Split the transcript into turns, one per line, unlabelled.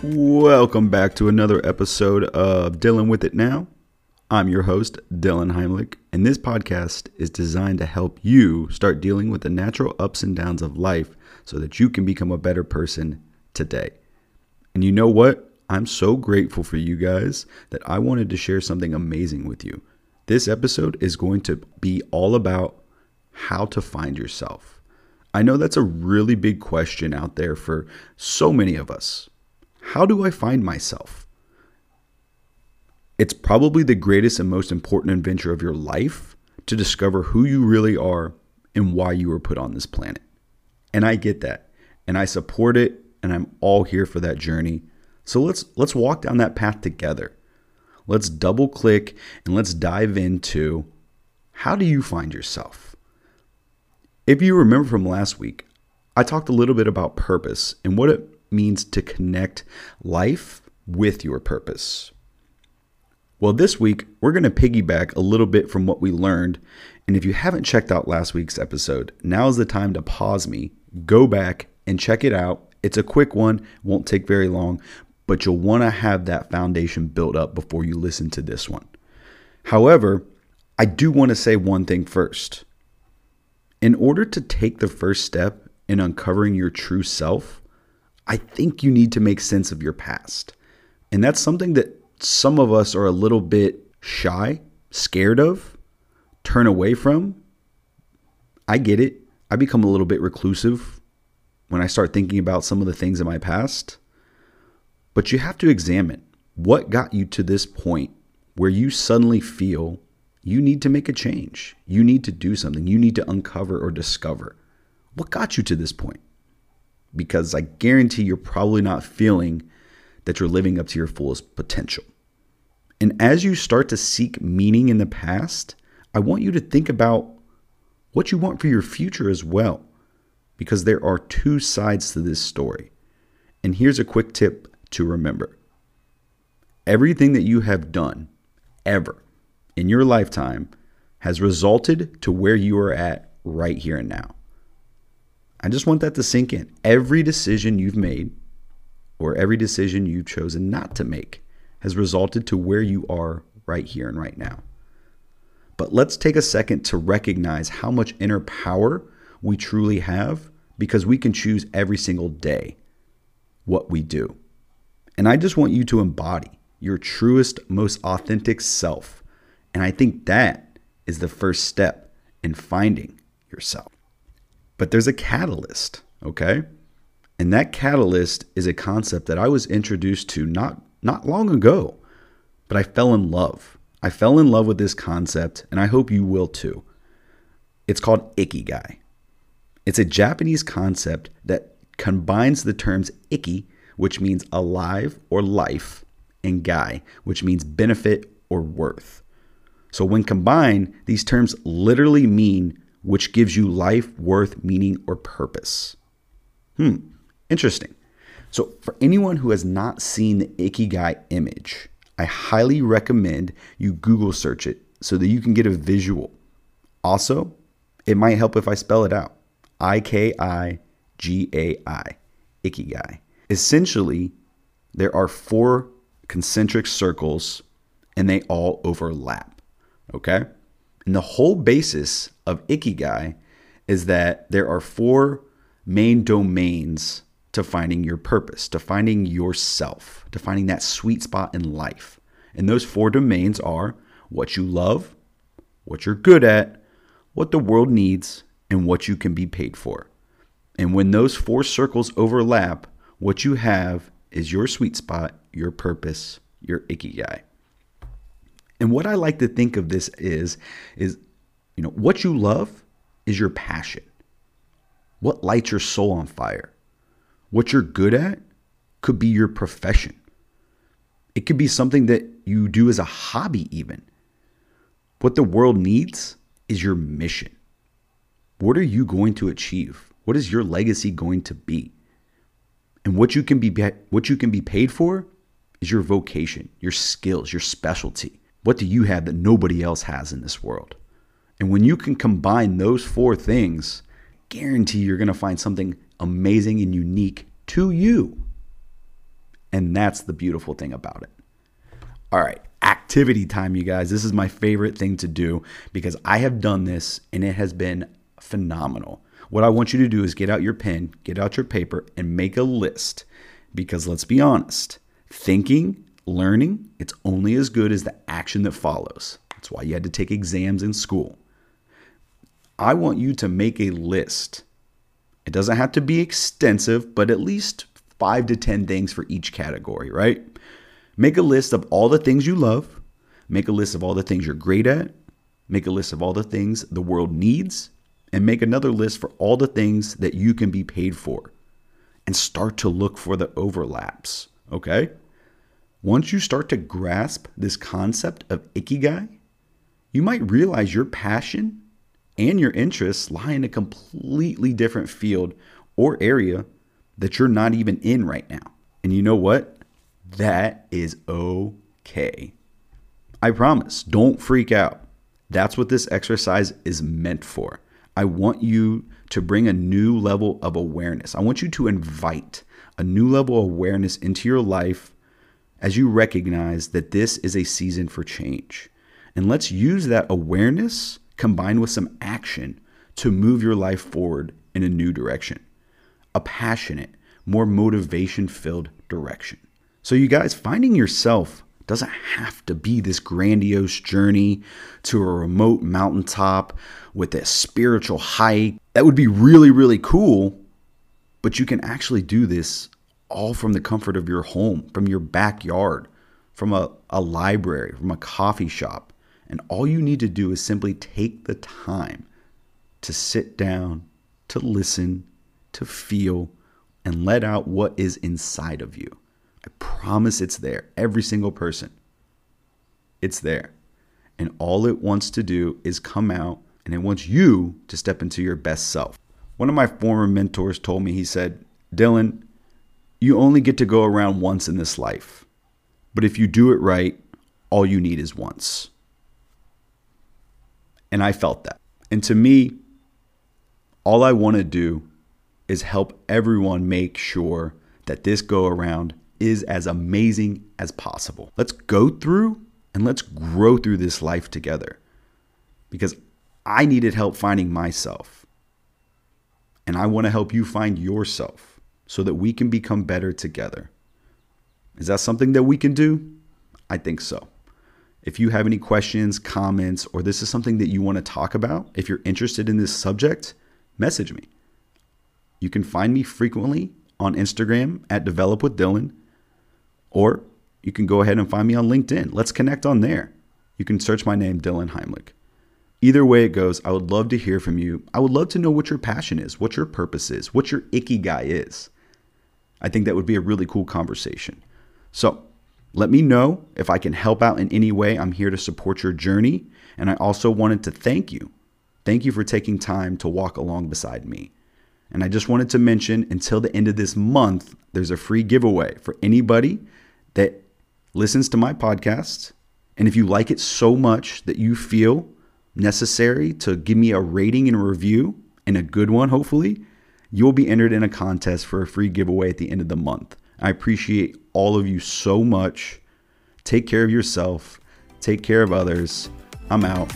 Welcome back to another episode of Dealing with It Now. I'm your host, Dylan Heimlich, and this podcast is designed to help you start dealing with the natural ups and downs of life so that you can become a better person today. And you know what? I'm so grateful for you guys that I wanted to share something amazing with you. This episode is going to be all about how to find yourself. I know that's a really big question out there for so many of us. How do I find myself? It's probably the greatest and most important adventure of your life to discover who you really are and why you were put on this planet. And I get that. And I support it and I'm all here for that journey. So let's let's walk down that path together. Let's double click and let's dive into how do you find yourself? If you remember from last week, I talked a little bit about purpose and what it means to connect life with your purpose. Well, this week, we're going to piggyback a little bit from what we learned. And if you haven't checked out last week's episode, now is the time to pause me, go back, and check it out. It's a quick one, won't take very long, but you'll want to have that foundation built up before you listen to this one. However, I do want to say one thing first. In order to take the first step in uncovering your true self, I think you need to make sense of your past. And that's something that some of us are a little bit shy, scared of, turn away from. I get it. I become a little bit reclusive when I start thinking about some of the things in my past. But you have to examine what got you to this point where you suddenly feel you need to make a change. You need to do something. You need to uncover or discover. What got you to this point? Because I guarantee you're probably not feeling that you're living up to your fullest potential. And as you start to seek meaning in the past, I want you to think about what you want for your future as well, because there are two sides to this story. And here's a quick tip to remember everything that you have done ever in your lifetime has resulted to where you are at right here and now. I just want that to sink in. Every decision you've made or every decision you've chosen not to make has resulted to where you are right here and right now. But let's take a second to recognize how much inner power we truly have because we can choose every single day what we do. And I just want you to embody your truest, most authentic self. And I think that is the first step in finding yourself. But there's a catalyst, okay? And that catalyst is a concept that I was introduced to not not long ago, but I fell in love. I fell in love with this concept, and I hope you will too. It's called Ikigai. It's a Japanese concept that combines the terms iki, which means alive or life, and gai, which means benefit or worth. So when combined, these terms literally mean which gives you life, worth, meaning, or purpose. Hmm, interesting. So, for anyone who has not seen the Ikigai image, I highly recommend you Google search it so that you can get a visual. Also, it might help if I spell it out I K I G A I, Ikigai. Essentially, there are four concentric circles and they all overlap. Okay? And the whole basis of Ikigai is that there are four main domains to finding your purpose, to finding yourself, to finding that sweet spot in life. And those four domains are what you love, what you're good at, what the world needs, and what you can be paid for. And when those four circles overlap, what you have is your sweet spot, your purpose, your ikigai. And what I like to think of this is is you know, what you love is your passion. What lights your soul on fire? What you're good at could be your profession. It could be something that you do as a hobby even. What the world needs is your mission. What are you going to achieve? What is your legacy going to be? And what you can be what you can be paid for is your vocation, your skills, your specialty. What do you have that nobody else has in this world? And when you can combine those four things, guarantee you're going to find something amazing and unique to you. And that's the beautiful thing about it. All right, activity time, you guys. This is my favorite thing to do because I have done this and it has been phenomenal. What I want you to do is get out your pen, get out your paper, and make a list. Because let's be honest, thinking, learning, it's only as good as the action that follows. That's why you had to take exams in school. I want you to make a list. It doesn't have to be extensive, but at least five to 10 things for each category, right? Make a list of all the things you love, make a list of all the things you're great at, make a list of all the things the world needs, and make another list for all the things that you can be paid for. And start to look for the overlaps, okay? Once you start to grasp this concept of ikigai, you might realize your passion and your interests lie in a completely different field or area that you're not even in right now. And you know what? That is okay. I promise, don't freak out. That's what this exercise is meant for. I want you to bring a new level of awareness. I want you to invite a new level of awareness into your life as you recognize that this is a season for change. And let's use that awareness combined with some action to move your life forward in a new direction, a passionate, more motivation filled direction. So, you guys, finding yourself doesn't have to be this grandiose journey to a remote mountaintop with a spiritual hike. That would be really, really cool, but you can actually do this all from the comfort of your home, from your backyard, from a, a library, from a coffee shop. And all you need to do is simply take the time to sit down, to listen, to feel, and let out what is inside of you. I promise it's there. Every single person. It's there. And all it wants to do is come out and it wants you to step into your best self. One of my former mentors told me, he said, Dylan, you only get to go around once in this life. But if you do it right, all you need is once. And I felt that. And to me, all I want to do is help everyone make sure that this go around is as amazing as possible. Let's go through and let's grow through this life together because I needed help finding myself. And I want to help you find yourself so that we can become better together. Is that something that we can do? I think so. If you have any questions, comments, or this is something that you want to talk about, if you're interested in this subject, message me. You can find me frequently on Instagram at Develop with Dylan or you can go ahead and find me on LinkedIn. Let's connect on there. You can search my name, Dylan Heimlich. Either way it goes, I would love to hear from you. I would love to know what your passion is, what your purpose is, what your ikigai is. I think that would be a really cool conversation. So let me know if I can help out in any way. I'm here to support your journey. And I also wanted to thank you. Thank you for taking time to walk along beside me. And I just wanted to mention until the end of this month, there's a free giveaway for anybody that listens to my podcast. And if you like it so much that you feel necessary to give me a rating and a review, and a good one, hopefully, you'll be entered in a contest for a free giveaway at the end of the month. I appreciate all of you so much. Take care of yourself, take care of others. I'm out.